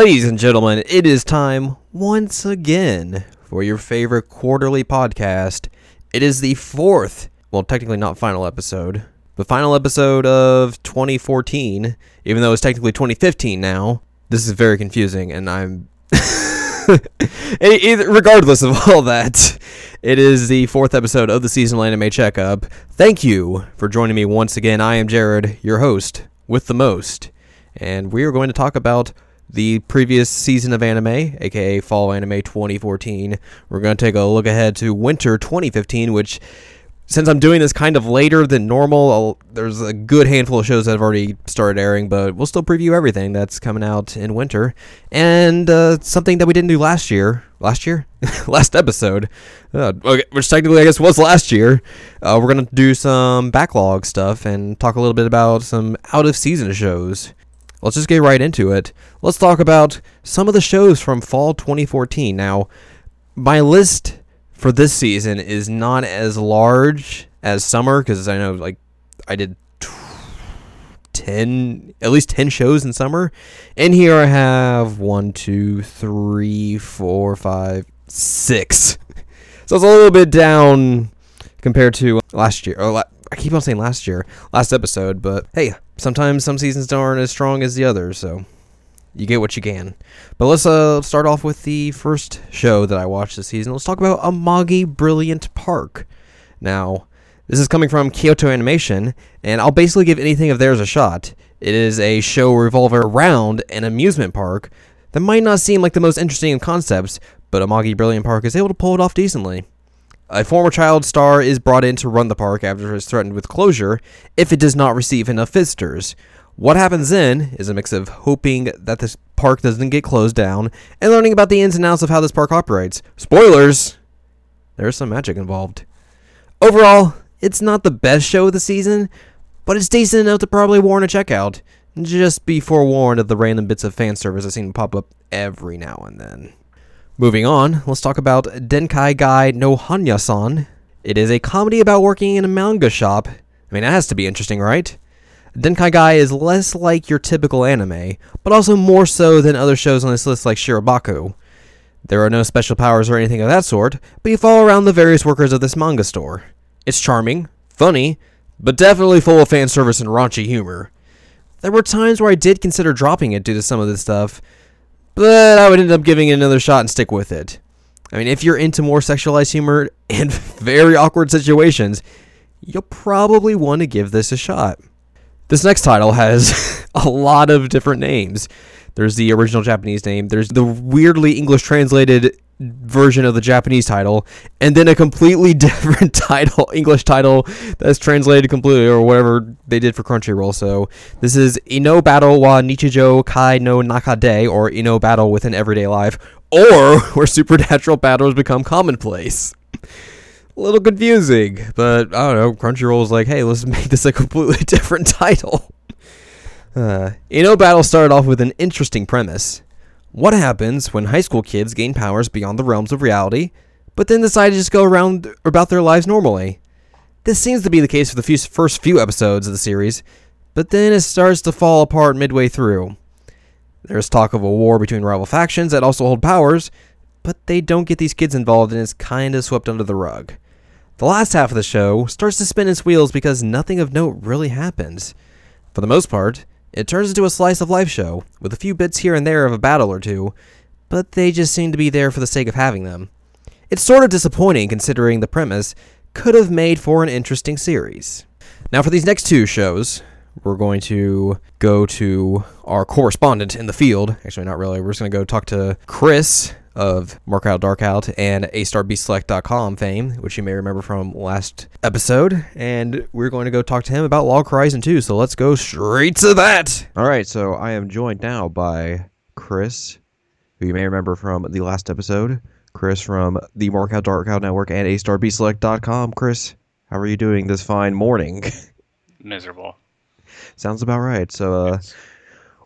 Ladies and gentlemen, it is time once again for your favorite quarterly podcast. It is the fourth, well, technically not final episode, but final episode of 2014, even though it's technically 2015 now. This is very confusing, and I'm. Regardless of all that, it is the fourth episode of the seasonal anime checkup. Thank you for joining me once again. I am Jared, your host with the most, and we are going to talk about the previous season of anime, aka Fall Anime 2014. We're going to take a look ahead to Winter 2015, which, since I'm doing this kind of later than normal, I'll, there's a good handful of shows that have already started airing, but we'll still preview everything that's coming out in winter. And uh, something that we didn't do last year. Last year? last episode. Uh, okay, which technically, I guess, was last year. Uh, we're going to do some backlog stuff and talk a little bit about some out of season shows let's just get right into it. Let's talk about some of the shows from fall 2014. Now, my list for this season is not as large as summer because I know like I did 10 at least 10 shows in summer and here i have one two three four five six so it's a little bit down compared to last year or I keep on saying last year, last episode, but hey, sometimes some seasons aren't as strong as the others, so you get what you can. But let's uh, start off with the first show that I watched this season. Let's talk about Amagi Brilliant Park. Now, this is coming from Kyoto Animation, and I'll basically give anything of theirs a shot. It is a show revolving around an amusement park that might not seem like the most interesting of concepts, but Amagi Brilliant Park is able to pull it off decently. A former child star is brought in to run the park after it is threatened with closure if it does not receive enough visitors. What happens then is a mix of hoping that this park doesn't get closed down and learning about the ins and outs of how this park operates. Spoilers! There's some magic involved. Overall, it's not the best show of the season, but it's decent enough to probably warrant a checkout. Just be forewarned of the random bits of fan service that seem to pop up every now and then. Moving on, let's talk about Denkai Gai no Hanya-san. It is a comedy about working in a manga shop. I mean, that has to be interesting, right? Denkai Gai is less like your typical anime, but also more so than other shows on this list like Shirobako. There are no special powers or anything of that sort, but you follow around the various workers of this manga store. It's charming, funny, but definitely full of fan service and raunchy humor. There were times where I did consider dropping it due to some of this stuff, but I would end up giving it another shot and stick with it. I mean, if you're into more sexualized humor and very awkward situations, you'll probably want to give this a shot. This next title has a lot of different names. There's the original Japanese name, there's the weirdly English translated version of the Japanese title, and then a completely different title, English title that's translated completely or whatever they did for Crunchyroll. So this is Ino Battle wa Nichijo Kai no Nakade, or Ino Battle within everyday life, or where supernatural battles become commonplace. a little confusing, but I don't know. Crunchyroll was like, hey, let's make this a completely different title. Uh, Ino Battle started off with an interesting premise. What happens when high school kids gain powers beyond the realms of reality, but then decide to just go around about their lives normally? This seems to be the case for the few, first few episodes of the series, but then it starts to fall apart midway through. There's talk of a war between rival factions that also hold powers, but they don't get these kids involved and it's kind of swept under the rug. The last half of the show starts to spin its wheels because nothing of note really happens. For the most part, it turns into a slice of life show, with a few bits here and there of a battle or two, but they just seem to be there for the sake of having them. It's sort of disappointing considering the premise could have made for an interesting series. Now, for these next two shows, we're going to go to our correspondent in the field. Actually, not really. We're just going to go talk to Chris of Mark Out Dark Out and A-StarBSelect.com fame, which you may remember from last episode. And we're going to go talk to him about Log Horizon 2. So let's go straight to that. All right. So I am joined now by Chris, who you may remember from the last episode. Chris from the Mark Out Dark Out Network and A-StarBSelect.com. Chris, how are you doing this fine morning? Miserable. Sounds about right. So, uh,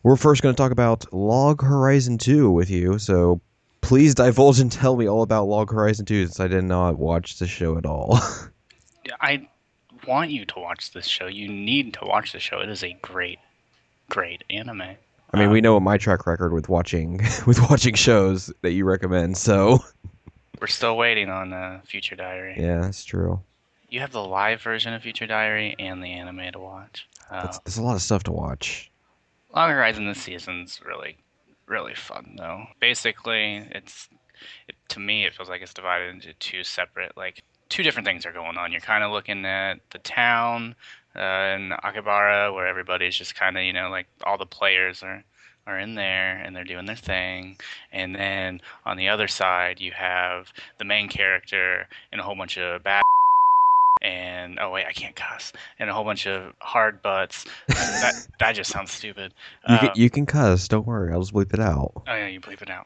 we're first going to talk about Log Horizon 2 with you. So, please divulge and tell me all about Log Horizon 2 since I did not watch the show at all. I want you to watch this show. You need to watch the show. It is a great, great anime. I mean, Um, we know my track record with watching with watching shows that you recommend. So We're still waiting on uh, Future Diary. yeah, that's true. You have the live version of Future Diary and the anime to watch. Uh, there's a lot of stuff to watch. Log Horizon this season's really, really fun though. Basically, it's it, to me it feels like it's divided into two separate like two different things are going on. You're kind of looking at the town uh, in Akibara where everybody's just kind of you know like all the players are are in there and they're doing their thing. And then on the other side you have the main character and a whole bunch of bad. And oh wait, I can't cuss. And a whole bunch of hard butts. that that just sounds stupid. You Uh, can, you can cuss. Don't worry. I'll just bleep it out. Oh yeah, you bleep it out.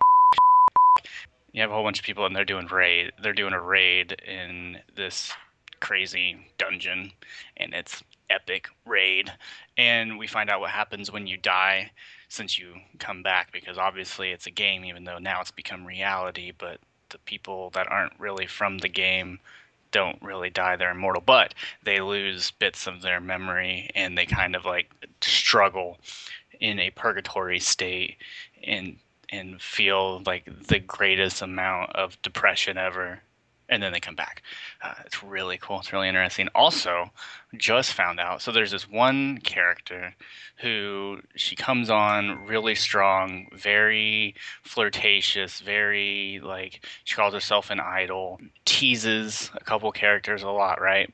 You have a whole bunch of people and they're doing raid. They're doing a raid in this crazy dungeon, and it's epic raid. And we find out what happens when you die, since you come back, because obviously it's a game, even though now it's become reality. But the people that aren't really from the game don't really die; they're immortal, but they lose bits of their memory, and they kind of like struggle in a purgatory state and and feel like the greatest amount of depression ever and then they come back. Uh, it's really cool. It's really interesting. Also just found out so there's this one character who she comes on really strong very flirtatious very like she calls herself an idol teases a couple characters a lot right?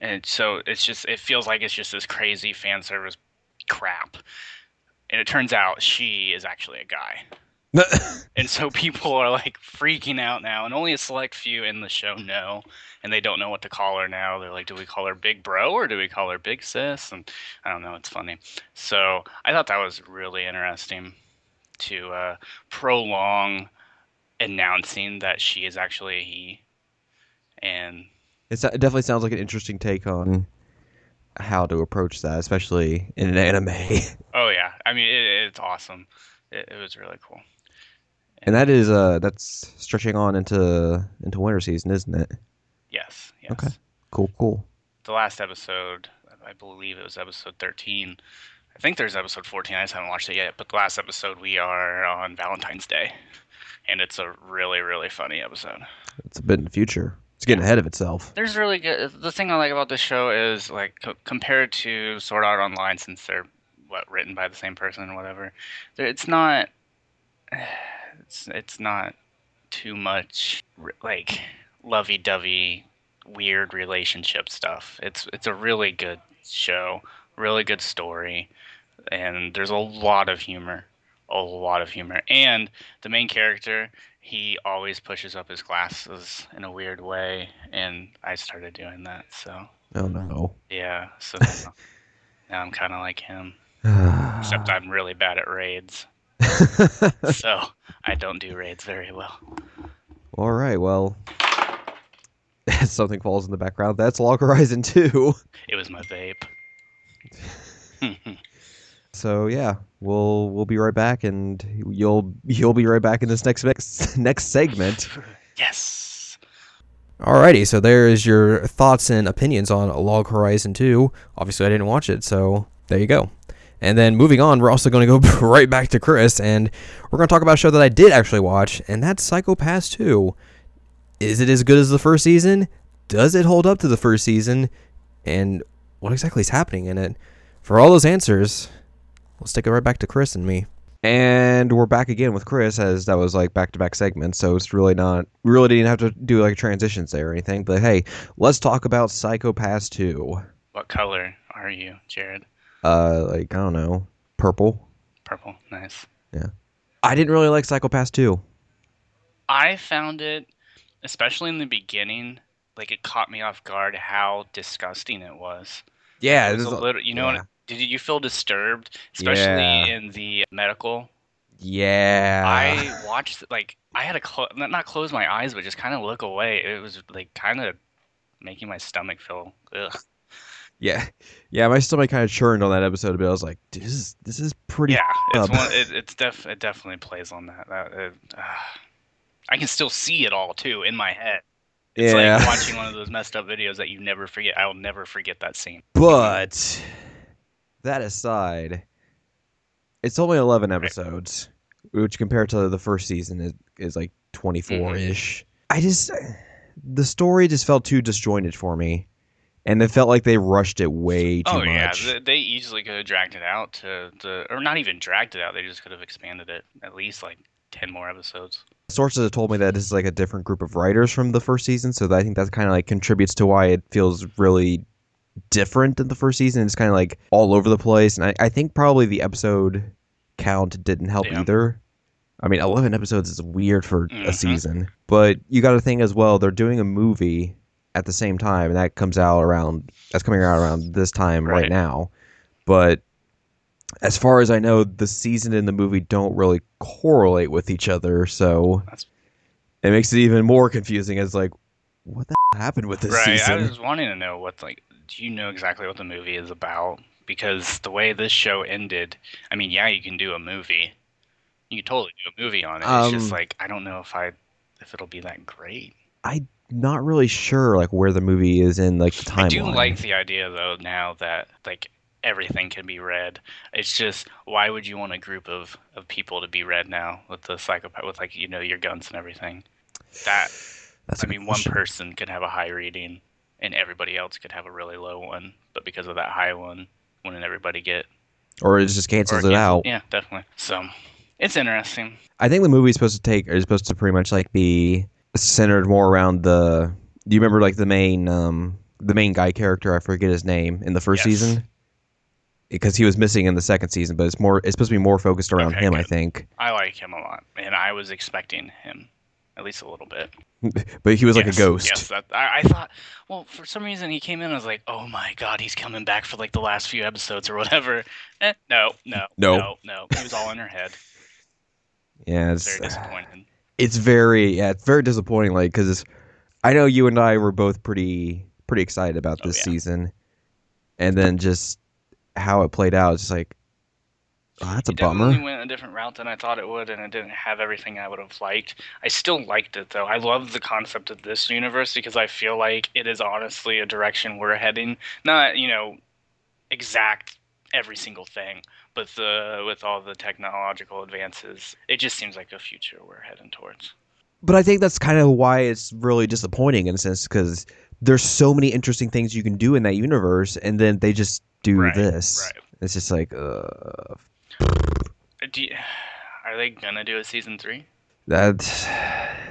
And so it's just it feels like it's just this crazy fan service crap. And it turns out she is actually a guy and so people are like freaking out now, and only a select few in the show know, and they don't know what to call her now. They're like, do we call her Big Bro or do we call her Big Sis? And I don't know. It's funny. So I thought that was really interesting to uh, prolong announcing that she is actually a he. And It's, it definitely sounds like an interesting take on how to approach that, especially in an anime. oh yeah, I mean it, it's awesome. It, it was really cool. And that is uh that's stretching on into into winter season, isn't it? Yes. Yes. Okay. Cool, cool. the last episode, I believe it was episode 13. I think there's episode 14. I just haven't watched it yet. But the last episode, we are on Valentine's Day. And it's a really, really funny episode. It's a bit in the future. It's getting ahead of itself. There's really good. The thing I like about this show is, like, co- compared to Sword Art Online, since they're, what, written by the same person or whatever, it's not. It's, it's not too much, like, lovey dovey weird relationship stuff. It's it's a really good show, really good story, and there's a lot of humor, a lot of humor. And the main character, he always pushes up his glasses in a weird way, and I started doing that. So Oh no. yeah, so now, now I'm kind of like him, except I'm really bad at raids. So I don't do raids very well. All right. Well, something falls in the background. That's Log Horizon 2. It was my vape. So yeah, we'll we'll be right back, and you'll you'll be right back in this next next next segment. yes. Alrighty, so there is your thoughts and opinions on Log Horizon 2. Obviously, I didn't watch it, so there you go. And then moving on, we're also going to go right back to Chris, and we're going to talk about a show that I did actually watch, and that's Psycho Pass 2. Is it as good as the first season? Does it hold up to the first season? And what exactly is happening in it? For all those answers, let's take it right back to Chris and me. And we're back again with Chris, as that was like back to back segments, so it's really not, we really didn't have to do like a transitions there or anything. But hey, let's talk about Psycho Pass 2. What color are you, Jared? Uh, like, I don't know, purple. Purple. Nice. Yeah, I didn't really like Psycho Pass 2. I found it, especially in the beginning, like it caught me off guard how disgusting it was. Yeah, it was a little. You know, yeah. did you feel disturbed, especially Yeah. in the medical? Yeah. I watched like I had to not not close my eyes, but just kind of look away. It was like kind of making my stomach feel. Ugh. Yeah, yeah. My stomach kind of churned on that episode, but I was like, this is this is pretty." Yeah, it's one. It, it's def. It definitely plays on that. that it, uh, I can still see it all too in my head. It's yeah, like watching one of those messed up videos that you never forget. I'll never forget that scene. but that aside, It's only 11 episodes, which compared to the first season is, is like 24 Mm-hmm. ish. I just, the story just felt too disjointed for me. And it felt like they rushed it way too much. oh yeah, they easily could have dragged it out to the, or not even dragged it out. They just could have expanded it at least like ten more episodes. Sources have told me that this is like a different group of writers from the first season, so I think that kind of like contributes to why it feels really different than the first season. It's kind of like all over the place, and I, I think probably the episode count didn't help Yeah. either. I mean, eleven episodes is weird for a Mhm. season, but you got to think as well. They're doing a movie at the same time, and that comes out around that's coming out around this time right, Right. now. But as far as I know, the season and the movie don't really correlate with each other, so That's- it makes it even more confusing. As like, what the happened with this season? right. I season? was wanting to know what like, do you know exactly what the movie is about? Because the way this show ended, I mean, yeah, you can do a movie. You can totally do a movie on it. It's Um, just like I don't know if I, if it'll be that great. Not really sure like where the movie is in like the timeline. I do like the idea though now that like everything can be read. It's just why would you want a group of, of people to be read now with the psychopath with like you know your guns and everything? That That's I mean one person could have a high reading and everybody else could have a really low one, but because of that high one, wouldn't everybody get or it just cancels or it out. Yeah, definitely. So it's interesting. I think the movie's supposed to take is supposed to pretty much like be centered more around the. Do you remember like the main um the main guy character? I forget his name in the first Yes. season. Because he was missing in the second season, but it's more it's supposed to be more focused around Okay, him, I think. I like him a lot, and I was expecting him at least a little bit. But he was like a ghost. Yes, that, I, I thought. Well, for some reason he came in. I was like, "Oh my god, he's coming back for like the last few episodes or whatever." Eh, no, no, No. no, no. He was all in her head. Yeah, it's Very disappointed. It's very yeah, it's very disappointing. Like because I know you and I were both pretty pretty excited about Oh, this yeah. season, and then just how it played out, it's just like, oh, that's a It definitely bummer. went a different route than I thought it would, and it didn't have everything I would have liked. I still liked it though. I love the concept of this universe because I feel like it is honestly a direction we're heading. Not you know exact every single thing, but the with all the technological advances, it just seems like a future we're heading towards. But I think that's kind of why it's really disappointing in a sense because there's so many interesting things you can do in that universe, and then they just do Right, this. right. It's just like, uh, Uh, Do you, are they gonna do a season three? that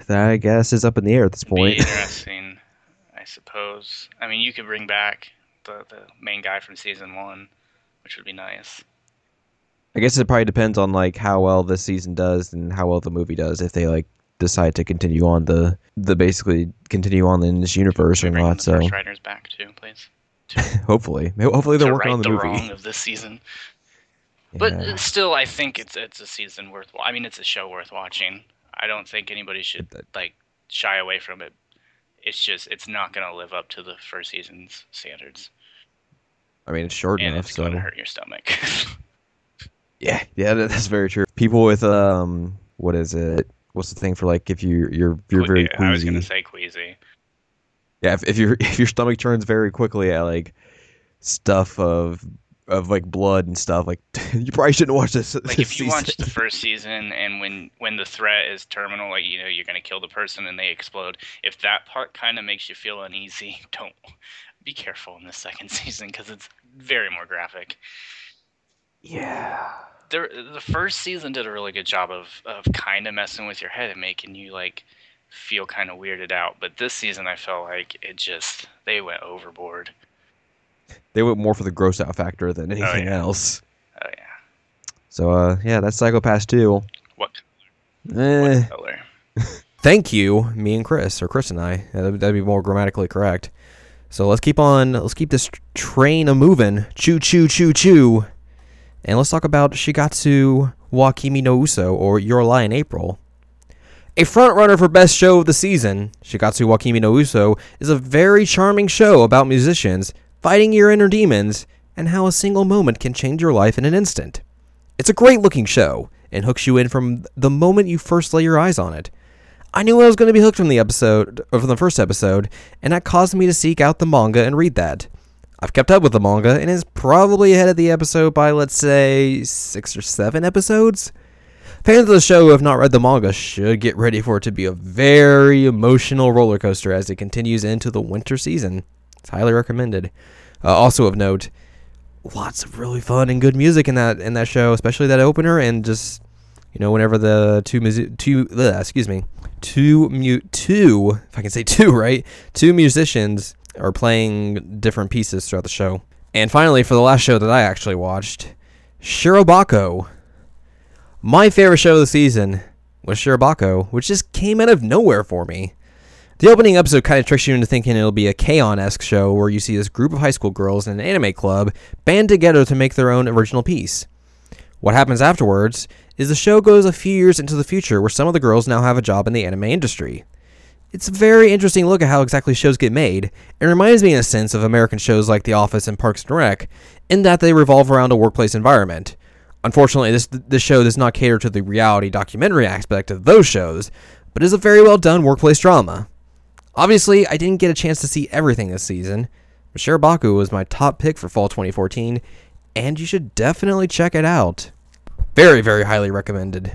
that I guess is up in the air at this Be point. interesting, I suppose. I mean, you could bring back the the main guy from season one, which would be nice. I guess it probably depends on like how well this season does and how well the movie does. If they like decide to continue on the the basically continue on in this universe or not. So writers back too, please. hopefully, hopefully they're to working on the, the movie. wrong of this season. But Yeah. uh, still, I think it's it's a season worth. I mean, it's a show worth watching. I don't think anybody should like shy away from it. It's just it's not gonna live up to the first season's standards, I mean, it's short and enough, it's so going to hurt your stomach. yeah, yeah, that's very true. People with um, what is it? What's the thing for like if you you're you're very queasy? I was gonna say queasy. Yeah, if, if your if your stomach turns very quickly at like stuff of of like blood and stuff, like you probably shouldn't watch this. Like this if you season. watch the first season and when when the threat is terminal, like you know you're gonna kill the person and they explode. If that part kind of makes you feel uneasy, don't be careful in the second season because it's very more graphic. yeah, there the first season did a really good job of of kind of messing with your head and making you like feel kind of weirded out but this season i felt like it just they went overboard they went more for the gross out factor than anything yeah. else. oh yeah So uh, yeah, that's Psycho Pass 2. what, Eh. what color Thank you, me and Chris, or Chris and I. That'd, that'd be more grammatically correct. So let's keep on. Let's keep this train a moving. Choo choo choo choo. And let's talk about Shigatsu wa Kimi no Uso, or Your Lie in April. A frontrunner for best show of the season, Shigatsu wa Kimi no Uso is a very charming show about musicians fighting your inner demons and how a single moment can change your life in an instant. It's a great looking show and hooks you in from the moment you first lay your eyes on it. I knew I was going to be hooked from the episode or from the first episode, and that caused me to seek out the manga and read that. I've kept up with the manga and is probably ahead of the episode by, let's say, six or seven episodes. Fans of the show who have not read the manga should get ready for it to be a very emotional roller coaster as it continues into the winter season. It's highly recommended. Uh, also of note, lots of really fun and good music in that in that show, especially that opener, and just you know whenever the two two ugh, excuse me two two if I can say two right two musicians are playing different pieces throughout the show. And finally, for the last show that I actually watched, Shirobako. My favorite show of the season was Shirobako, which just came out of nowhere for me. The opening episode kind of tricks you into thinking it'll be a K-On! esque show where you see this group of high school girls in an anime club band together to make their own original piece. What happens afterwards is the show goes a few years into the future where some of the girls now have a job in the anime industry. It's a very interesting look at how exactly shows get made. It reminds me in a sense of American shows like The Office and Parks and Rec, in that they revolve around a workplace environment. Unfortunately, this this show does not cater to the reality documentary aspect of those shows, but is a very well done workplace drama. Obviously, I didn't get a chance to see everything this season, but Shirobako was my top pick for fall 2014, and you should definitely check it out. Very, very highly recommended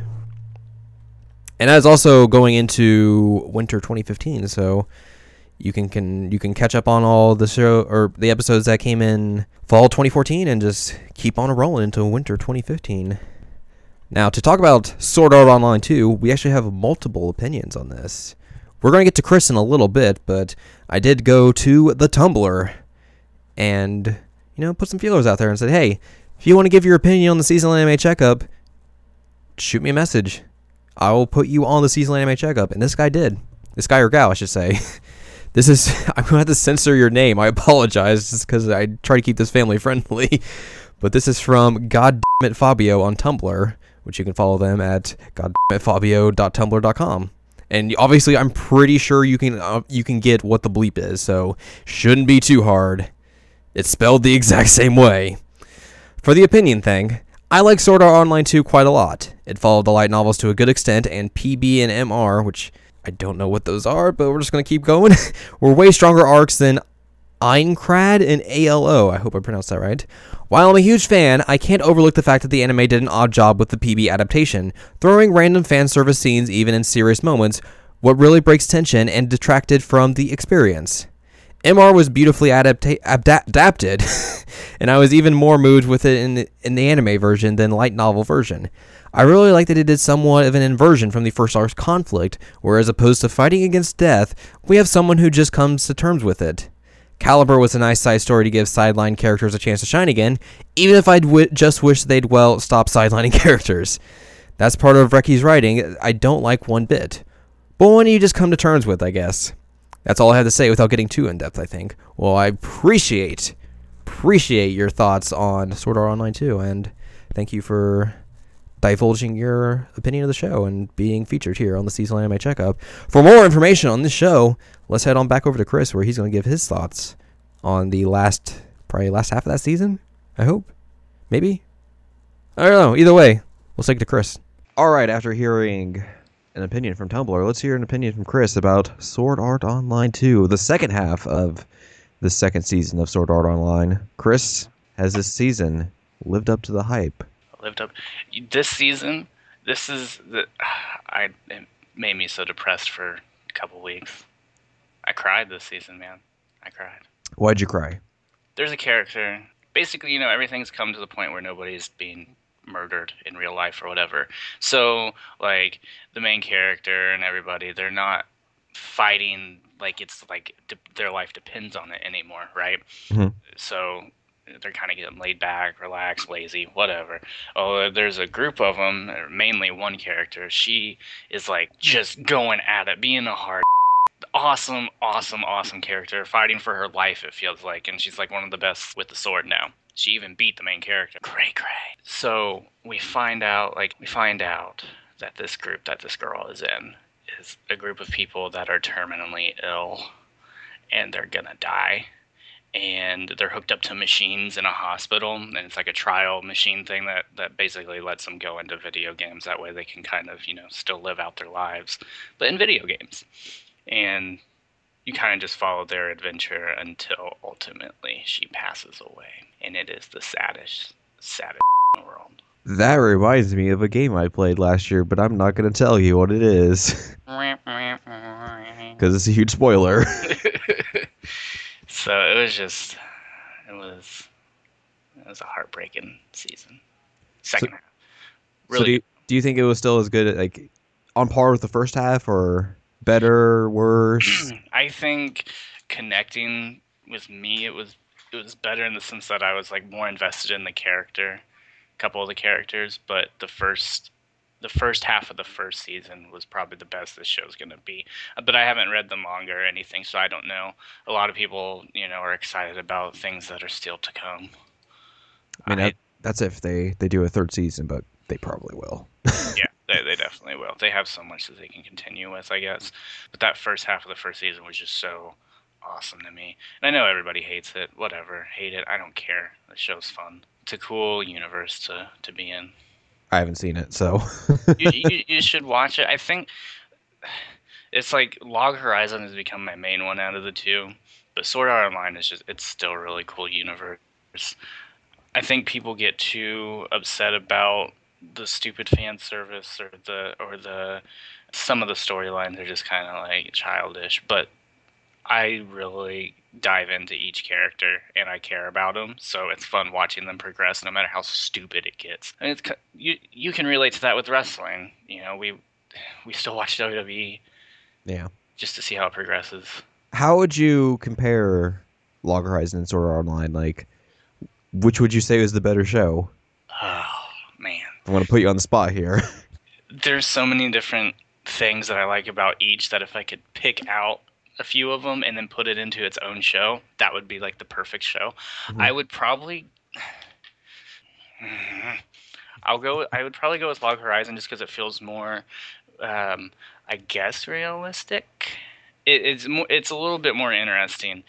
and that is also going into winter 2015. So you can can you can catch up on all the show or the episodes that came in fall 2014 and just keep on rolling into winter 2015. Now to talk about Sword Art Online 2, we actually have multiple opinions on this. We're going to get to Chris in a little bit, but I did go to the Tumblr and you know put some feelers out there and said, "Hey, if you want to give your opinion on the seasonal anime checkup, shoot me a message." I will put you on the seasonal anime checkup. And this guy did. This guy or gal, I should say. this is, I'm going to have to censor your name. I apologize just because I try to keep this family friendly. But this is from Goddammit Fabio on Tumblr, which you can follow them at goddammitfabio.tumblr.com. And obviously, I'm pretty sure you can uh, you can get what the bleep is, so shouldn't be too hard. It's spelled the exact same way. For the opinion thing, I like Sword Art Online 2 quite a lot. It followed the light novels to a good extent, and PB and MR, which I don't know what those are, but we're just going to keep going, were way stronger arcs than Aincrad and ALO. I hope I pronounced that right. While I'm a huge fan, I can't overlook the fact that the anime did an odd job with the PB adaptation, throwing random fan service scenes even in serious moments, what really breaks tension and detracted from the experience. MR was beautifully adapta- adapted, and I was even more moved with it in the, in the anime version than light novel version. I really like that it did somewhat of an inversion from the first arc's conflict, where as opposed to fighting against death, we have someone who just comes to terms with it. Caliber was a nice side story to give sideline characters a chance to shine again, even if w- just wish they'd, well, stop sidelining characters. That's part of Reki's writing I don't like one bit. But one you just come to terms with, I guess. That's all I have to say without getting too in depth, I think. Well, I appreciate appreciate your thoughts on Sword Art Online 2 and thank you for divulging your opinion of the show and being featured here on the seasonal anime checkup. For more information on this show, let's head on back over to Chris where he's going to give his thoughts on the last probably last half of that season. I hope. Maybe. I don't know. Either way, we'll take it to Chris. All right, after hearing an opinion from Tumblr. Let's hear an opinion from Chris about Sword Art Online 2, the second half of the second season of Sword Art Online. Chris, has this season lived up to the hype? Lived up. This season, this is the. I it made me so depressed for a couple weeks. I cried this season, man. I cried. Why'd you cry? There's a character. Basically, you know, everything's come to the point where nobody's being murdered in real life or whatever. So like the main character and everybody, they're not fighting like it's like de- their life depends on it anymore, right? Mm-hmm. So they're kind of getting laid back, relaxed, lazy, whatever. Oh, there's a group of them, mainly one character. She is like just going at it, being a hard, awesome, awesome, awesome character, fighting for her life. It feels like, and she's like one of the best with the sword now. She even beat the main character. Great, great. So we find out, like, we find out that this group that this girl is in is a group of people that are terminally ill and they're gonna die. And they're hooked up to machines in a hospital, and it's like a trial machine thing that, that basically lets them go into video games. That way they can kind of, you know, still live out their lives, but in video games. And you kind of just follow their adventure until ultimately she passes away, and it is the saddest, saddest in the world. That reminds me of a game I played last year, but I'm not going to tell you what it is because it's a huge spoiler. so it was just, it was, it was a heartbreaking season. Second So- half, so really. do you, do you think it was still as good, like on par with the first half, or better, worse? I think connecting with me, it was it was better in the sense that I was like more invested in the character, a couple of the characters. But the first the first half of the first season was probably the best this show's gonna be. Uh, But I haven't read the manga or anything, so I don't know. A lot of people, you know, are excited about things that are still to come. I mean, I- that, that's if they they do a third season, but they probably will. yeah, they, they definitely will. They have so much that they can continue with, I guess. But that first half of the first season was just so awesome to me. And I know everybody hates it. Whatever, hate it. I don't care. The show's fun. It's a cool universe to to be in. I haven't seen it, so You, you, you should watch it. I think it's like Log Horizon has become my main one out of the two, but Sword Art Online is just it's still a really cool universe. I think people get too upset about the stupid fan service or the or the some of the storylines are just kind of like childish, but I really dive into each character and I care about them, so it's fun watching them progress, no matter how stupid it gets. And it's you you can relate to that with wrestling. You know, we we still watch WWE yeah. just to see how it progresses. How would you compare Log Horizon and Sword Art Online? Like, which would you say was the better show? Oh man, I'm going to put you on the spot here. there's so many different things that I like about each that if I could pick out a few of them and then put it into its own show, that would be like the perfect show. Mhm. I would probably I'll go I would probably go with Log Horizon just because it feels more um, I guess realistic. It, it's more it's a little bit more interesting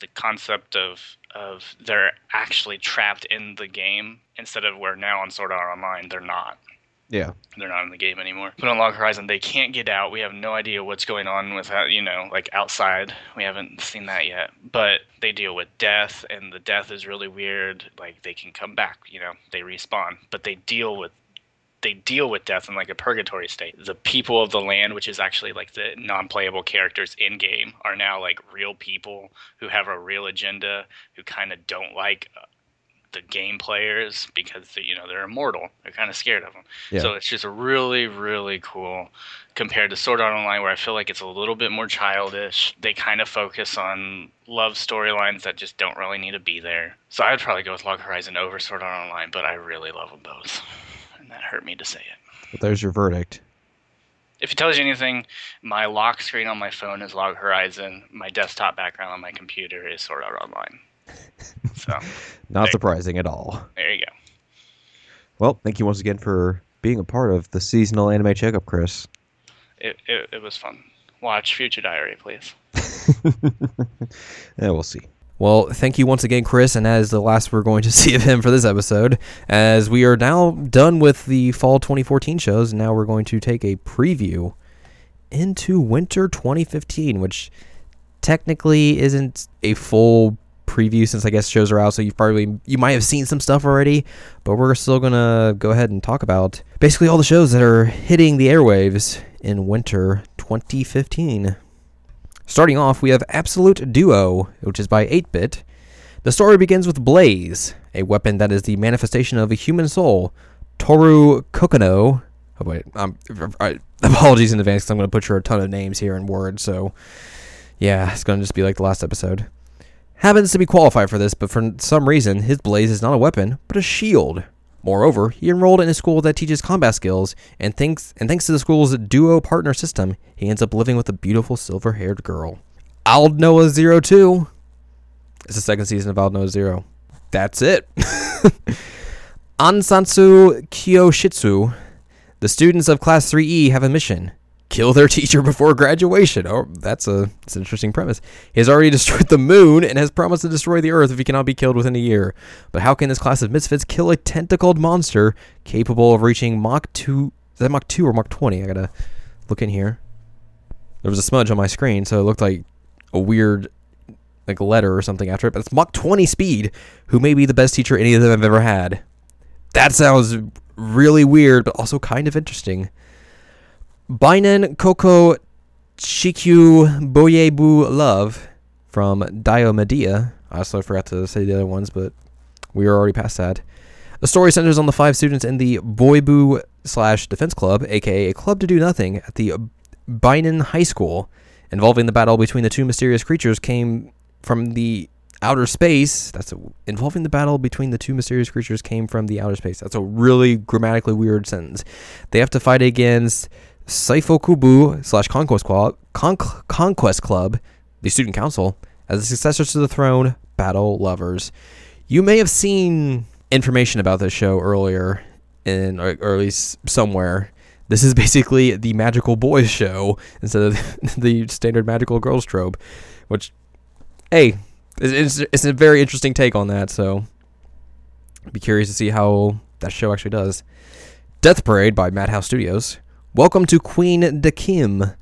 the concept of of they're actually trapped in the game instead of where now on Sword Art Online they're not yeah. they're not in the game anymore. But on Log Horizon, they can't get out. We have no idea what's going on with that, you know, like outside. We haven't seen that yet. But they deal with death, and the death is really weird. Like they can come back, you know, they respawn, but they deal with they deal with death in like a purgatory state. The people of the land, which is actually like the non-playable characters in game, are now like real people who have a real agenda, who kind of don't like uh, the game players because you know they're immortal. They're kind of scared of them. Yeah. So it's just really, really cool compared to Sword Art Online, where I feel like it's a little bit more childish. They kind of focus on love storylines that just don't really need to be there. So I'd probably go with Log Horizon over Sword Art Online, but I really love them both, and that hurt me to say it. But there's your verdict. If it tells you anything, my lock screen on my phone is Log Horizon. My desktop background on my computer is Sword Art Online. So Not surprising at all. there you go. Well, thank you once again for being a part of the seasonal anime checkup, Chris. It, it, it was fun. Watch Future Diary, please. yeah, we'll see. Well, thank you once again, Chris, and that is the last we're going to see of him for this episode. As we are now done with the fall 2014 shows, now we're going to take a preview into winter 2015, which technically isn't a full preview since I guess shows are out, so you've probably you might have seen some stuff already, but we're still gonna go ahead and talk about basically all the shows that are hitting the airwaves in winter 2015. Starting off, we have Absolute Duo, which is by 8 Bit. The story begins with Blaze, a weapon that is the manifestation of a human soul. Toru Kokono. Oh, wait. Um, I- apologies in advance because I'm going to butcher a ton of names here in words, so yeah, it's going to just be like the last episode. Happens to be qualified for this, but for some reason, his Blaze is not a weapon, but a shield. Moreover, he enrolled in a school that teaches combat skills, and thanks and thanks to the school's duo partner system, he ends up living with a beautiful silver-haired girl. Aldnoah Zero Two. It's the second season of Aldnoah Zero. That's it. Ansatsu Kyoshitsu. The students of Class 3E have a mission. Kill their teacher before graduation. Oh, that's a that's an interesting premise. He has already destroyed the moon and has promised to destroy the earth if he cannot be killed within a year. But how can this class of misfits kill a tentacled monster capable of reaching Mach 2? Is that Mach 2 or Mach 20? I gotta look in here. There was a smudge on my screen, so it looked like a weird like letter or something after it, but it's Mach 20 speed, who may be the best teacher any of them have ever had. That sounds really weird, but also kind of interesting. Bainan Koko Shikyu Boyebu Love from Diomedia. I also forgot to say the other ones, but we are already past that. The story centers on the five students in the Boybu slash Defense Club, aka a club to do nothing, at the Bainan High School. Involving the battle between the two mysterious creatures came from the outer space. That's a, involving the battle between the two mysterious creatures came from the outer space. That's a really grammatically weird sentence. They have to fight against Saifokubu slash Conquest Club, Con- Conquest Club, the student council, as the successors to the throne, battle lovers. You may have seen information about this show earlier, in or, or at least somewhere. This is basically the magical boys show instead of the standard magical girls trope, which, hey, it's, it's a very interesting take on that. So, be curious to see how that show actually does. Death Parade by Madhouse Studios. Welcome to Quindecim.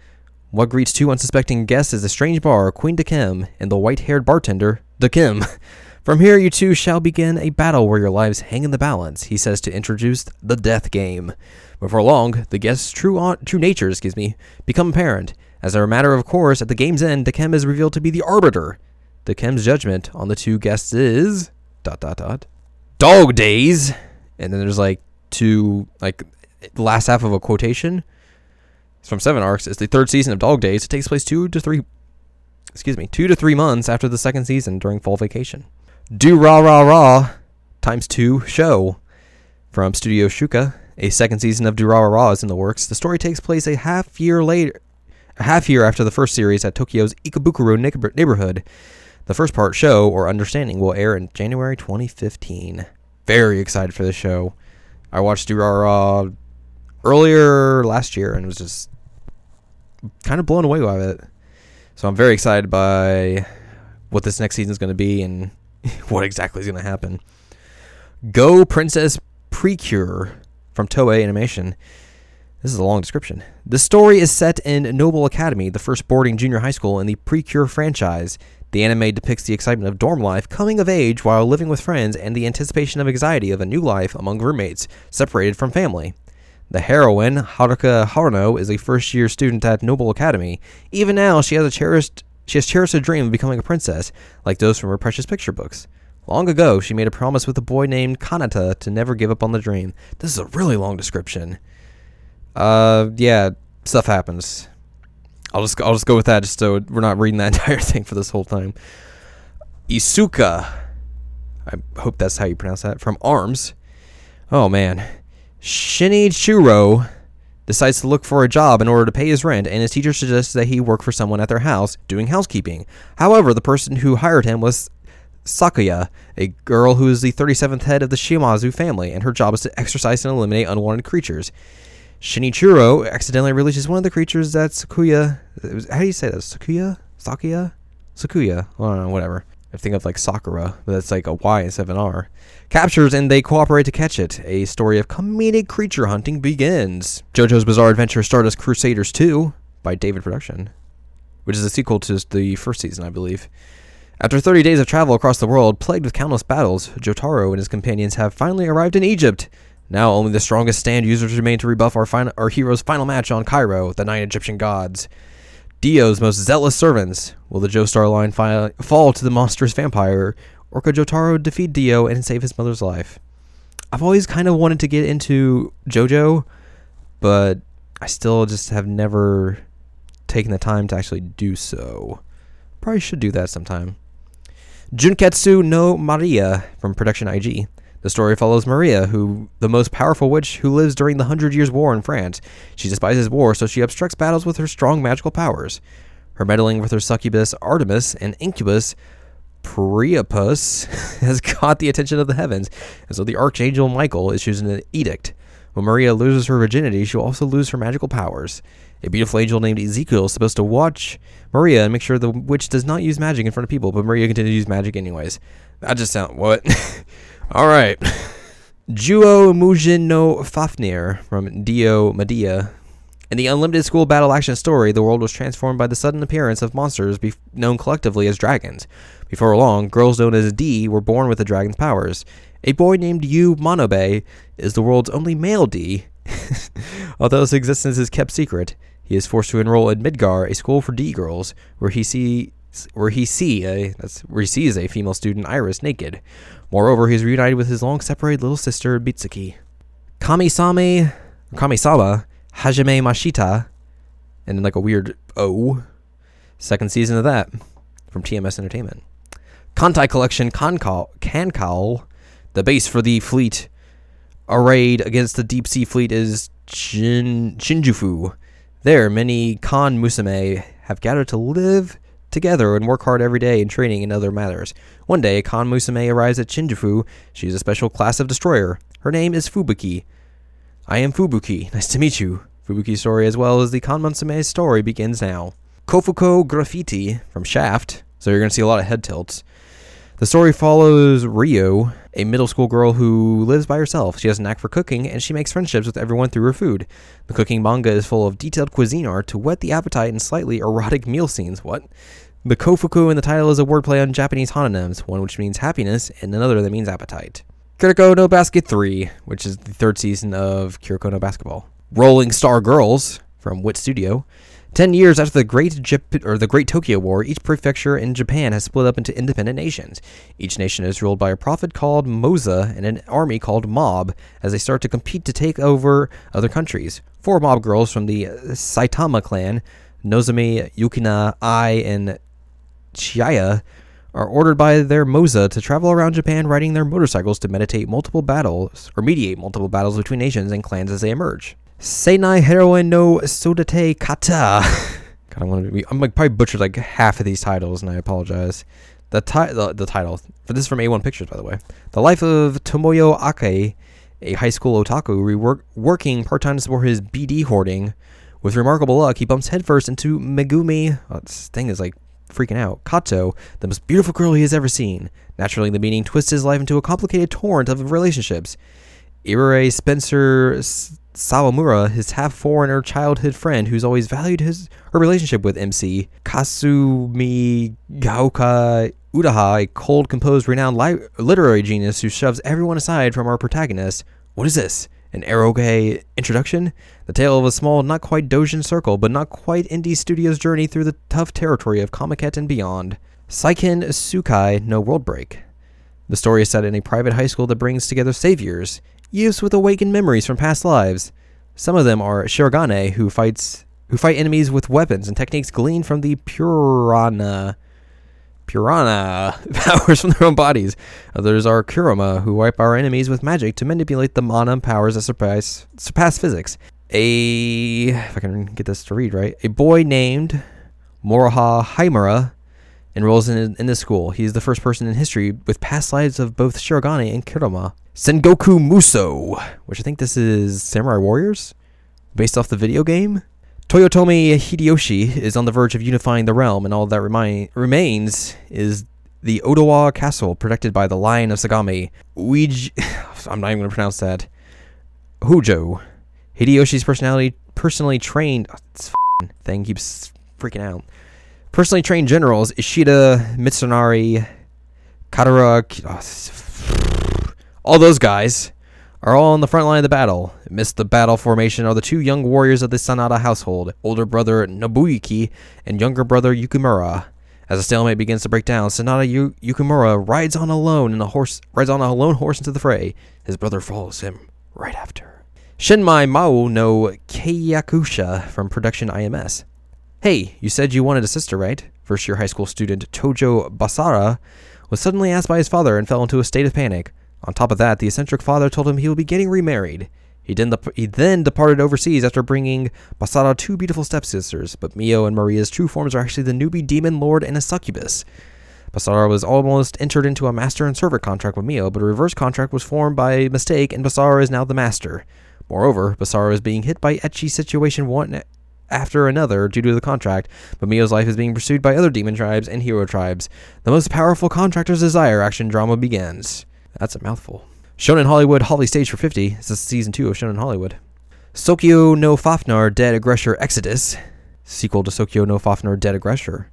What greets two unsuspecting guests is a strange bar, Quindecim, and the white-haired bartender, Decim. From here, you two shall begin a battle where your lives hang in the balance, he says to introduce the death game. Before long, the guest's true true nature, excuse me, become apparent. As a matter of course, at the game's end, Dakem is revealed to be the arbiter. Dakem's judgment on the two guests is dot dot dot dog days, and then there's like two like the last half of a quotation. It's from Seven Arcs. It's the third season of Dog Days. It takes place two to three, excuse me, two to three months after the second season during fall vacation. Durarara times two show from Studio Shuka. A second season of Durarara is in the works. The story takes place a half year later, a half year after the first series at Tokyo's Ikebukuro neighborhood. The first part, Show or Understanding, will air in January 2015. Very excited for this show. I watched Do Ra Ra earlier last year and was just kind of blown away by it. So I'm very excited by what this next season is going to be and what exactly is going to happen. Go Princess Precure from Toei Animation. This is a long description. The story is set in Noble Academy, the first boarding junior high school in the Precure franchise. The anime depicts the excitement of dorm life, coming of age while living with friends, and the anticipation of anxiety of a new life among roommates, separated from family. The heroine, Haruka Haruno, is a first year student at Noble Academy. Even now, she has a cherished she has cherished a dream of becoming a princess, like those from her precious picture books. Long ago, she made a promise with a boy named Kanata to never give up on the dream. This is a really long description. Uh, yeah, stuff happens. I'll just I'll just go with that, just so we're not reading that entire thing for this whole time. Isuca, I hope that's how you pronounce that. From Arms. Oh man, Shinichiro decides to look for a job in order to pay his rent, and his teacher suggests that he work for someone at their house doing housekeeping. However, the person who hired him was Sakuya, a girl who is the 37th head of the Shimazu family, and her job is to exorcise and eliminate unwanted creatures. Shinichiro accidentally releases one of the creatures that Sakuya. How do you say that? Sakuya? Sakuya? Sakuya? I don't know, whatever. I think of like Sakura, but that's like a Y instead of an R. Captures and they cooperate to catch it. A story of comedic creature hunting begins. JoJo's Bizarre Adventure Stardust Crusaders 2 by David Production, which is a sequel to the first season, I believe. After 30 days of travel across the world, plagued with countless battles, Jotaro and his companions have finally arrived in Egypt. Now only the strongest stand users remain to rebuff our, our hero's final match on Cairo, the nine Egyptian gods. Dio's most zealous servants. Will the Joestar line fi- fall to the monstrous vampire, or could Jotaro defeat Dio and save his mother's life? I've always kind of wanted to get into JoJo, but I still just have never taken the time to actually do so. Probably should do that sometime. Junketsu no Maria from Production IG. The story follows Maria, who the most powerful witch who lives during the Hundred Years' War in France. She despises war, so she obstructs battles with her strong magical powers. Her meddling with her succubus Artemis and incubus Priapus has caught the attention of the heavens, and so the archangel Michael issues an edict. When Maria loses her virginity, she'll also lose her magical powers. A beautiful angel named Ezekiel is supposed to watch Maria and make sure the witch does not use magic in front of people, but Maria continues to use magic anyways. That just sounds what? All right. Juo Mujin no Fafnir from Dio Medea. In the Unlimited School battle action story, the world was transformed by the sudden appearance of monsters be- known collectively as dragons. Before long, girls known as D were born with the dragon's powers. A boy named Yu Monobe is the world's only male D. Although his existence is kept secret, he is forced to enroll in Midgar, a school for D girls, where he see where he see a that's where he sees a female student Iris naked. Moreover, he is reunited with his long separated little sister Bitsuki. Kamisame Kamisama Hajime Mashita and like a weird O. Second season of that from TMS Entertainment. Kantai Collection Kankal Kankal, the base for the fleet arrayed against the deep sea fleet is Shin, Shinjufu. There, many Kan Musume have gathered to live together and work hard every day in training and other matters. One day, Kan Musume arrives at Shinjufu. She is a special class of destroyer. Her name is Fubuki. I am Fubuki. Nice to meet you. Fubuki's story, as well as the Kan Musume's story, begins now. Kofuku Graffiti from Shaft. So you're going to see a lot of head tilts. The story follows Rio, a middle school girl who lives by herself. She has a knack for cooking, and she makes friendships with everyone through her food. The cooking manga is full of detailed cuisine art to whet the appetite and slightly erotic meal scenes. What? The kofuku in the title is a wordplay on Japanese hononyms, one which means happiness and another that means appetite. Kuroko no Basket 3, which is the third season of Kuroko no Basketball. Rolling Star Girls from Wit Studio. Ten years after the Great Jap- or the Great Tokyo War, each prefecture in Japan has split up into independent nations. Each nation is ruled by a prophet called Moza and an army called Mob as they start to compete to take over other countries. Four mob girls from the Saitama clan, Nozomi, Yukina, Ai, and Chiaya, are ordered by their Moza to travel around Japan riding their motorcycles to meditate multiple battles or mediate multiple battles between nations and clans as they emerge. Saenai Heroine no Sodate Kata. God, I'm gonna be. I'm like probably butchered like half of these titles, and I apologize. The, ti- the the title for this is from A1 Pictures, by the way. The life of Tomoya Aki, a high school otaku rework, working part time to support his BD hoarding. With remarkable luck, he bumps headfirst into Megumi. Oh, this thing is like freaking out. Kato, the most beautiful girl he has ever seen. Naturally, the meeting twists his life into a complicated torrent of relationships. Eriri Spencer Sawamura, his half foreigner childhood friend who's always valued his her relationship with MC, Kasumi Gaoka Utaha, a cold, composed, renowned li- literary genius who shoves everyone aside from our protagonist. What is this? An eroge introduction? The tale of a small, not quite Dojin circle, but not quite indie studio's journey through the tough territory of Comiket and beyond. Seiken Tsukai no World Break. The story is set in a private high school that brings together saviors, youths with awakened memories from past lives. Some of them are Shirogane, who fights who fight enemies with weapons and techniques gleaned from the Purana Purana powers from their own bodies. Others are Kuroma, who wipe our enemies with magic to manipulate the mana powers that surpass surpass physics. A if I can get this to read right, a boy named Moroha Haimura enrolls in, in this school. He's the first person in history with past lives of both Shirogane and Kuroma. Sengoku Muso, which I think this is Samurai Warriors, based off the video game. Toyotomi Hideyoshi is on the verge of unifying the realm, and all that remi- remains is the Odawa Castle, protected by the Lion of Sagami. Uij- I'm not even going to pronounce that. Hujo. Hideyoshi's personality, personally trained. Oh, this thing keeps freaking out. Personally trained generals Ishida, Mitsunari, Katara, oh, all those guys are all on the front line of the battle. Amidst the battle formation are the two young warriors of the Sanada household, older brother Nobuyuki and younger brother Yukimura. As the stalemate begins to break down, Sanada Yu- Yukimura rides on alone in a horse rides on a lone horse into the fray. His brother follows him right after. Shinmai Mao no Keiyakusha from production IMS. Hey, you said you wanted a sister, right? First year high school student Tojo Basara was suddenly asked by his father and fell into a state of panic. On top of that, the eccentric father told him he would be getting remarried. He then, he then departed overseas after bringing Basara two beautiful stepsisters, but Mio and Maria's true forms are actually the newbie demon lord and a succubus. Basara was almost entered into a master and servant contract with Mio, but a reverse contract was formed by mistake, and Basara is now the master. Moreover, Basara is being hit by etchy situation one after another due to the contract, but Mio's life is being pursued by other demon tribes and hero tribes. The most powerful contractor's desire action drama begins. That's a mouthful. Shonen Hollywood Holly Stage for 50. This is season 2 of Shonen Hollywood. Sokyo no Fafner Dead Aggressor Exodus, sequel to Sokyo no Fafner Dead Aggressor.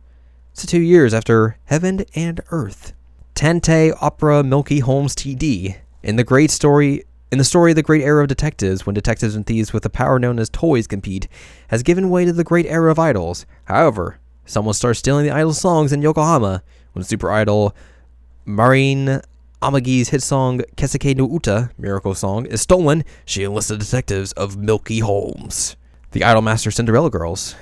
It's two years after Heaven and Earth. Tantei Opera Milky Holmes TD. In the great story in the story of the great era of detectives, when detectives and thieves with the power known as toys compete, has given way to the great era of idols. However, someone starts stealing the idol songs in Yokohama when super idol Marine Amagi's hit song Kiseki no Uta, Miracle Song, is stolen. She enlists the detectives of Milky Holmes. The Idolmaster Cinderella Girls.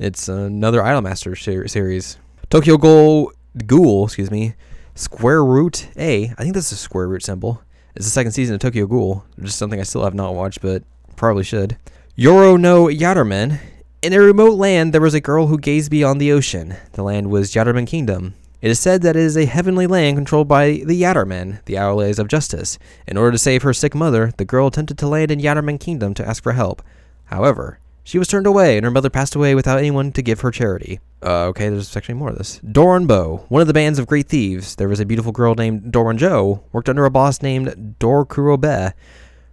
It's another Idolmaster ser- series. Tokyo Ghoul, Ghoul, excuse me, Square Root A. I think this is a square root symbol. It's the second season of Tokyo Ghoul, just something I still have not watched, but probably should. Yoru no Yatterman. In a remote land, there was a girl who gazed beyond the ocean. The land was Yatterman Kingdom. It is said that it is a heavenly land controlled by the Yattermen, the Owlets of Justice. In order to save her sick mother, the girl attempted to land in Yatterman Kingdom to ask for help. However, she was turned away, and her mother passed away without anyone to give her charity. Uh, okay, there's actually more of this. Doran Bo, one of the bands of great thieves. There was a beautiful girl named Doran Jo, worked under a boss named Dor Kurobe.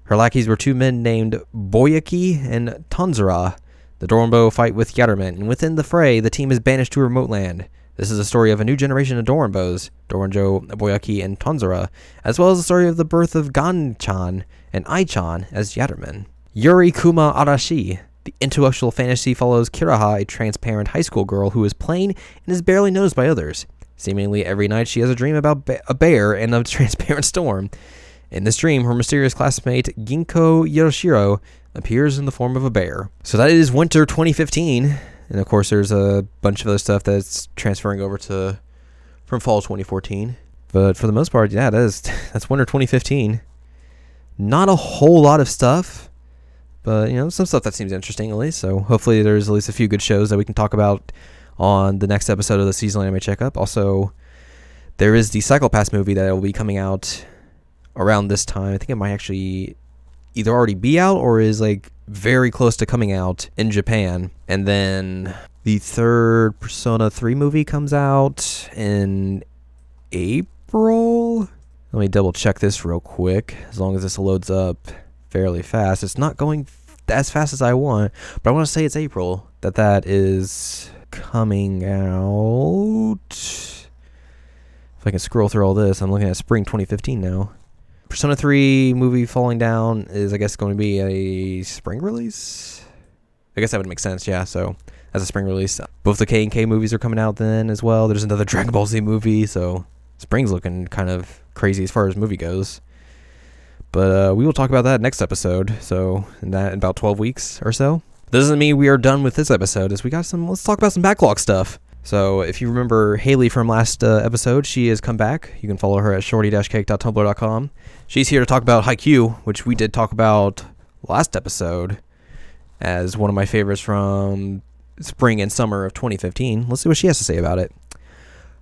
Her lackeys were two men named Boyaki and Tanzara. The Doranbo fight with Yatterman, and within the fray, the team is banished to a remote land. This is a story of a new generation of Doranbos, Doranjo, Boyaki, and Tanzara, as well as the story of the birth of Ganchan and Aichan as Yatterman. Yuri Kuma Arashi, the intellectual fantasy follows Kiraha, a transparent high school girl who is plain and is barely noticed by others. Seemingly every night she has a dream about ba- a bear and a transparent storm. In this dream, her mysterious classmate Ginko Yoshiro appears in the form of a bear. So that is winter 2015, and of course there's a bunch of other stuff that's transferring over to from fall 2014. But for the most part, yeah, that is that's winter 2015. Not a whole lot of stuff but you know some stuff that seems interesting at least. So hopefully there's at least a few good shows that we can talk about on the next episode of the seasonal anime checkup. Also, there is the Psycho Pass movie that will be coming out around this time. I think it might actually either already be out or is like very close to coming out in Japan. And then the third Persona 3 movie comes out in April. Let me double check this real quick as long as this loads up fairly fast. It's not going as fast as I want, but I want to say it's April that that is coming out. If I can scroll through all this, I'm looking at spring 2015 now. Persona 3 movie Falling Down is, I guess, going to be a spring release. I guess that would make sense, yeah. So as a spring release, both the K and K movies are coming out then as well. There's another Dragon Ball Z movie, so spring's looking kind of crazy as far as movie goes. But uh, we will talk about that next episode. So in that in about 12 weeks or so. Doesn't mean we are done with this episode. As we got some, let's talk about some backlog stuff. So if you remember Haley from last uh, episode, she has come back. You can follow her at shorty-cake.tumblr.com. She's here to talk about Haikyuu, which we did talk about last episode as one of my favorites from spring and summer of 2015. Let's see what she has to say about it.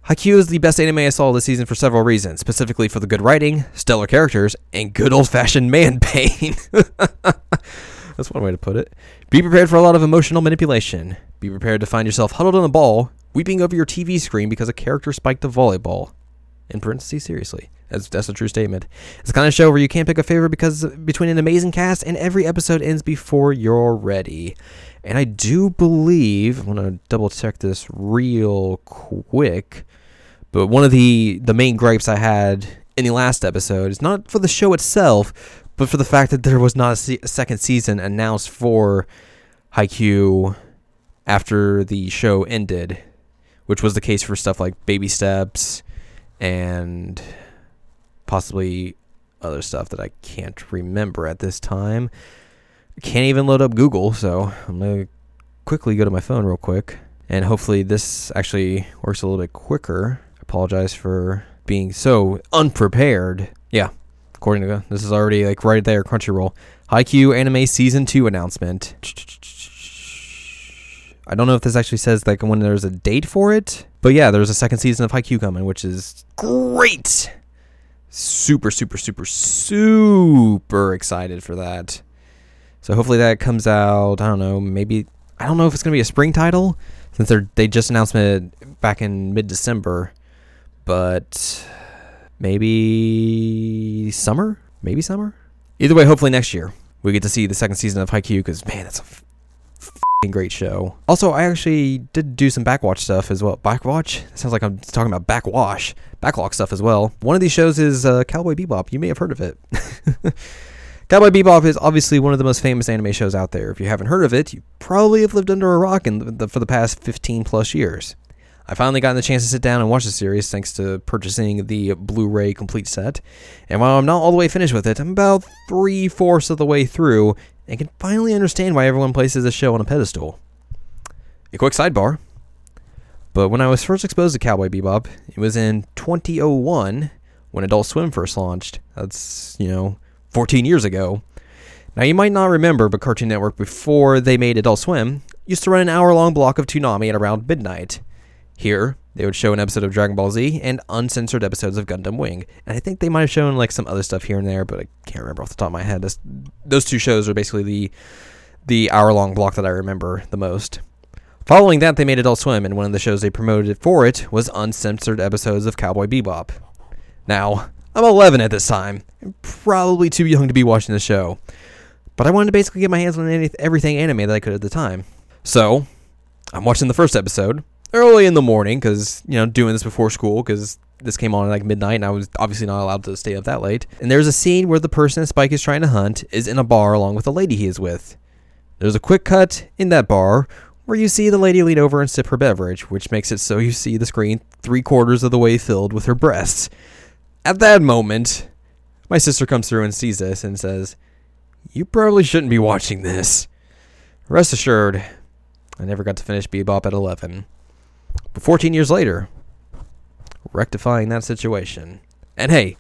Haikyuu is the best anime I saw this season for several reasons, specifically for the good writing, stellar characters, and good old fashioned man pain. That's one way to put it. Be prepared for a lot of emotional manipulation. Be prepared to find yourself huddled on a ball, weeping over your TV screen because a character spiked a volleyball. In parentheses, seriously. That's, that's a true statement. It's the kind of show where you can't pick a favorite because between an amazing cast and every episode ends before you're ready. And I do believe, I'm to double check this real quick. But one of the the main gripes I had in the last episode is not for the show itself, but for the fact that there was not a, se- a second season announced for Haikyuu after the show ended, which was the case for stuff like Baby Steps and possibly other stuff that I can't remember at this time. I can't even load up Google, so I'm going to quickly go to my phone real quick. And hopefully this actually works a little bit quicker apologize for being so unprepared. Yeah, according to this is already like right there, Crunchyroll. Haikyuu anime season two announcement. I don't know if this actually says like when there's a date for it, but yeah, there's a second season of Haikyuu coming, which is great. Super, super, super, super excited for that. So hopefully that comes out. I don't know, maybe I don't know if it's gonna be a spring title since they they just announced it back in mid December but maybe summer? Maybe summer? Either way, hopefully next year. we get to see the second season of Haikyuu because man, it's a great show. Also, I actually did do some backwatch stuff as well. Backwatch? It sounds like I'm talking about backwash, backlog stuff as well. One of these shows is uh, Cowboy Bebop. You may have heard of it. Cowboy Bebop is obviously one of the most famous anime shows out there. If you haven't heard of it, you probably have lived under a rock the, for the past 15 plus years. I finally gotten the chance to sit down and watch the series thanks to purchasing the Blu ray complete set. And while I'm not all the way finished with it, I'm about three fourths of the way through and can finally understand why everyone places the show on a pedestal. A quick sidebar. But when I was first exposed to Cowboy Bebop, it was in 2001 when Adult Swim first launched. That's, you know, 14 years ago. Now, you might not remember, but Cartoon Network, before they made Adult Swim, used to run an hour long block of Toonami at around midnight. Here, they would show an episode of Dragon Ball Z and uncensored episodes of Gundam Wing. And I think they might have shown like some other stuff here and there, but I can't remember off the top of my head. This, those two shows are basically the the hour long block that I remember the most. Following that, they made Adult Swim, and one of the shows they promoted for it was uncensored episodes of Cowboy Bebop. Now, I'm 11 at this time, and probably too young to be watching the show, but I wanted to basically get my hands on any, everything anime that I could at the time. So, I'm watching the first episode, early in the morning because you know doing this before school because this came on at like midnight and I was obviously not allowed to stay up that late. And there's a scene where the person Spike is trying to hunt is in a bar along with the lady he is with. There's a quick cut in that bar where you see the lady lean over and sip her beverage, which makes it so you see the screen three quarters of the way filled with her breasts. At that moment, my sister comes through and sees this and says, You probably shouldn't be watching this. Rest assured, I never got to finish Bebop at 11. But 14 years later, rectifying that situation. And hey,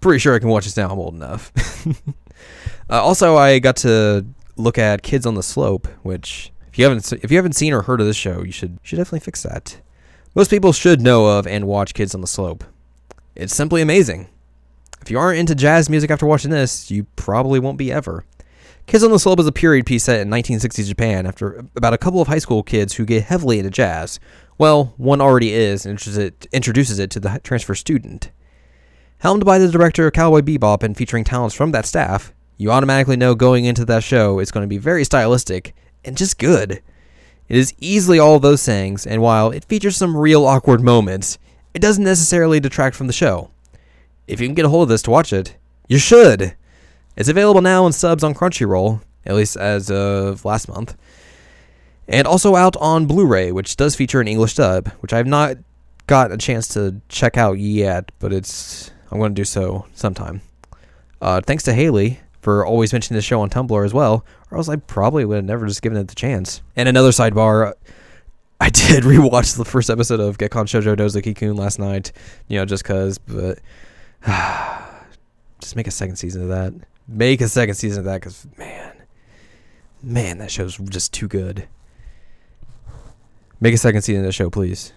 pretty sure I can watch this now. I'm old enough. uh, also, I got to look at Kids on the Slope, which if you haven't if you haven't seen or heard of this show, you should should definitely fix that. Most people should know of and watch Kids on the Slope. It's simply amazing. If you aren't into jazz music after watching this, you probably won't be ever. Kids on the Slope is a period piece set in 1960s Japan after about a couple of high school kids who get heavily into jazz. Well, one already is and introduces it to the transfer student. Helmed by the director of Cowboy Bebop and featuring talents from that staff, you automatically know going into that show it's going to be very stylistic and just good. It is easily all those things, and while it features some real awkward moments, it doesn't necessarily detract from the show. If you can get a hold of this to watch it, you should. It's available now in subs on Crunchyroll, at least as of last month. And also out on Blu ray, which does feature an English dub, which I've not got a chance to check out yet, but it's I'm going to do so sometime. Uh, thanks to Haley for always mentioning the show on Tumblr as well, or else I probably would have never just given it the chance. And another sidebar, I did rewatch the first episode of Gekkan Shoujo Nozaki-kun last night, you know, just cause, but just make a second season of that make a second season of that because man, man, that show's just too good. Make a second season of the show, please.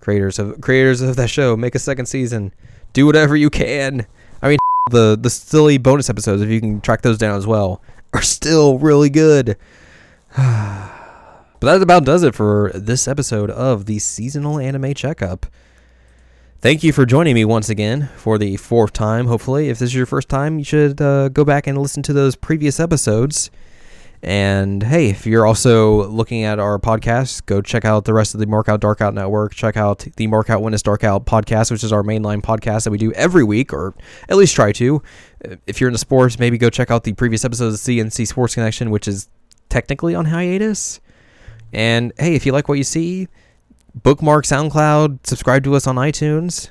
Creators of creators of that show, make a second season. Do whatever you can. I mean, the the silly bonus episodes, if you can track those down as well, are still really good. but that about does it for this episode of the seasonal anime checkup. Thank you for joining me once again for the fourth time, hopefully. If this is your first time, you should uh, go back and listen to those previous episodes. And hey, if you're also looking at our podcast, go check out the rest of the Markout Dark Out Network. Check out the Markout Witness Dark Out podcast, which is our mainline podcast that we do every week, or at least try to. If you're into sports, maybe go check out the previous episodes of CNC Sports Connection, which is technically on hiatus. And hey, if you like what you see, bookmark SoundCloud, subscribe to us on iTunes.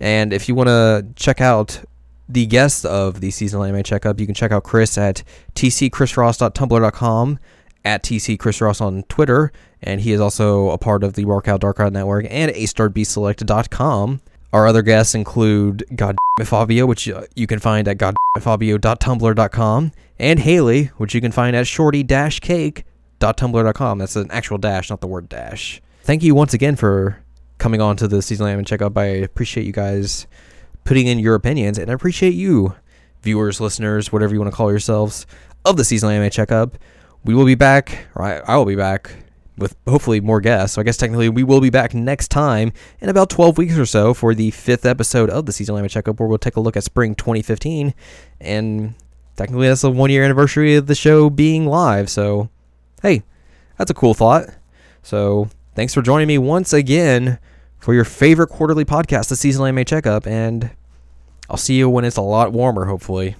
And if you want to check out the guests of the seasonal anime checkup, you can check out Chris at tcchrisross.tumblr.com, at tcchrisross on Twitter, and he is also a part of the Markout Dark Out Network and astartbselect.com. Our other guests include God Fabio, which uh, you can find at godfabio.tumblr.com, and Haley, which you can find at shorty-cake.tumblr.com. That's an actual dash, not the word dash thank you once again for coming on to the seasonal anime checkup. I appreciate you guys putting in your opinions, and I appreciate you, viewers, listeners, whatever you want to call yourselves, of the seasonal anime checkup. We will be back, or I, I will be back with hopefully more guests. So I guess technically we will be back next time in about 12 weeks or so for the fifth episode of the seasonal anime checkup, where we'll take a look at spring 2015 and technically that's the one year anniversary of the show being live. So, hey, that's a cool thought. So, thanks for joining me once again for your favorite quarterly podcast, the Seasonal Anime Checkup, and I'll see you when it's a lot warmer, hopefully.